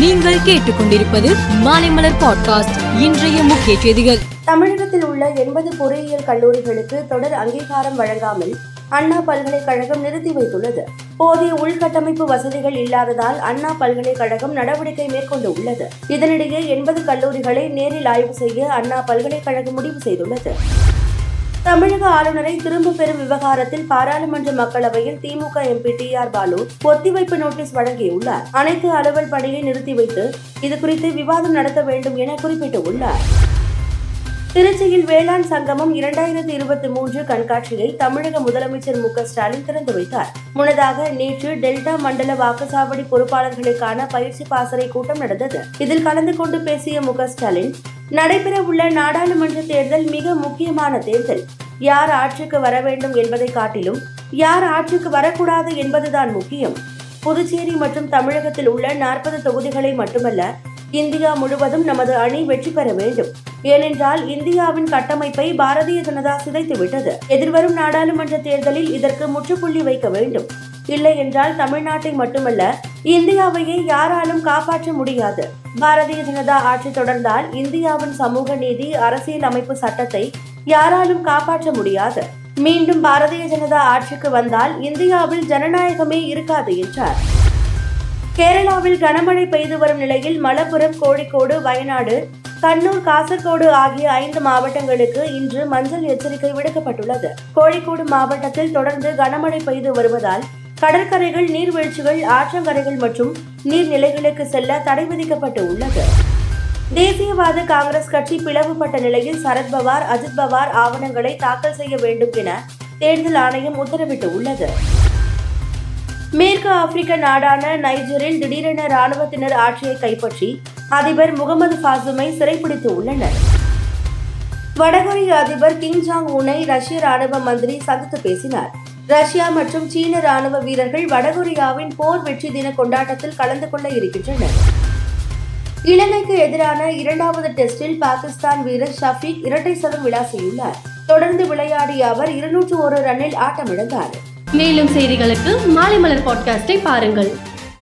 நீங்கள் கேட்டுக்கொண்டிருப்பது மாலைமலர் பாட்காஸ்ட் இன்றைய முக்கிய செய்திகள். தமிழகத்தில் உள்ள எண்பது பொறியியல் கல்லூரிகளுக்கு தொடர் அங்கீகாரம் வழங்காமல் அண்ணா பல்கலைக்கழகம் நிறுத்தி வைத்துள்ளது. போதிய உள்கட்டமைப்பு வசதிகள் இல்லாததால் அண்ணா பல்கலைக்கழகம் நடவடிக்கை மேற்கொண்டு உள்ளது. இதனிடையே எண்பது கல்லூரிகளை நேரில் ஆய்வு செய்ய அண்ணா பல்கலைக்கழகம் முடிவு செய்துள்ளது. தமிழக ஆளுநரை திரும்ப பெறும் விவகாரத்தில் பாராளுமன்ற மக்களவையில் திமுக எம்பி டி ஆர் பாலு ஒத்திவைப்பு நோட்டீஸ் வழங்கியுள்ளார். அனைத்து அலுவல் பணியை நிறுத்தி வைத்து இதுகுறித்து விவாதம் நடத்த வேண்டும் என குறிப்பிட்டுள்ளார். திருச்சியில் வேளாண் சங்கமம் இரண்டாயிரத்தி இருபத்தி மூன்று கண்காட்சியை தமிழக முதலமைச்சர் மு ஸ்டாலின் திறந்து வைத்தார். முன்னதாக நேற்று டெல்டா மண்டல வாக்குச்சாவடி பொறுப்பாளர்களுக்கான பயிற்சி பாசறை கூட்டம் நடந்தது. இதில் கலந்து கொண்டு பேசிய மு ஸ்டாலின் நடைபெறவுள்ள நாடாளுமன்ற தேர்தல் மிக முக்கியமான தேர்தல். யார் ஆட்சிக்கு வர வேண்டும் என்பதை காட்டிலும் யார் ஆட்சிக்கு வரக்கூடாது என்பதுதான் முக்கியம். புதுச்சேரி மற்றும் தமிழகத்தில் உள்ள நாற்பது தொகுதிகளை மட்டுமல்ல இந்தியா முழுவதும் நமது அணி வெற்றி பெற வேண்டும். ஏனென்றால் இந்தியாவின் கட்டமைப்பை பாரதிய ஜனதா சிதைத்துவிட்டது எதிர்வரும் நாடாளுமன்ற தேர்தலில் இதற்கு முற்றுப்புள்ளி வைக்க வேண்டும். இல்லை என்றால் தமிழ்நாட்டை மட்டுமல்ல இந்தியாவையே யாராலும் காப்பாற்ற முடியாது. பாரதிய ஜனதா ஆட்சி தொடர்ந்தால் இந்தியாவின் சமூக நீதி அரசியல் அமைப்பு சட்டத்தை யாராலும் காப்பாற்ற முடியாது. மீண்டும் பாரதிய ஜனதா ஆட்சிக்கு வந்தால் இந்தியாவில் ஜனநாயகமே இருக்காது என்றார். கேரளாவில் கனமழை பெய்து வரும் நிலையில் மலப்புரம் கோழிக்கோடு வயநாடு கண்ணூர் காசர்கோடு ஆகிய ஐந்து மாவட்டங்களுக்கு இன்று மஞ்சள் எச்சரிக்கை விடுக்கப்பட்டுள்ளது. கோழிக்கோடு மாவட்டத்தில் தொடர்ந்து கனமழை பெய்து வருவதால் கடற்கரைகள் நீர்வீழ்ச்சிகள் ஆற்றங்கரைகள் மற்றும் நீர்நிலைகளுக்கு செல்ல தடை விதிக்கப்பட்டு உள்ளது. தேசியவாத காங்கிரஸ் கட்சி பிளவுபட்ட நிலையில் சரத்பவார் அஜித் பவார் ஆவணங்களை தாக்கல் செய்ய வேண்டும் என தேர்தல் ஆணையம் உத்தரவிட்டு உள்ளது. மேற்கு ஆப்பிரிக்க நாடான நைஜரில் திடீரென ராணுவத்தினர் ஆட்சியை கைப்பற்றி அதிபர் முகமது பாசுமை சிறைப்பிடித்து உள்ளனர். வடகொரிய அதிபர் கிம் ஜாங் உனை ரஷ்ய ராணுவ மந்திரி சந்தித்து பேசினார். ரஷ்யா மற்றும் சீன ராணுவ வீரர்கள் வடகொரியாவின் போர் வெற்றி தின கொண்டாட்டத்தில் கலந்து கொள்ள இருக்கின்றனர். இலங்கைக்கு எதிரான இரண்டாவது டெஸ்டில் பாகிஸ்தான் வீரர் ஷஃபீக் இரட்டை சதம் செய்துள்ளார். தொடர்ந்து விளையாடிய அவர் இருநூற்று ஒரு ரன்னில் ஆட்டமிழந்தார். மேலும் செய்திகளுக்கு மாலை மலர் பாட்காஸ்டை பாருங்கள்.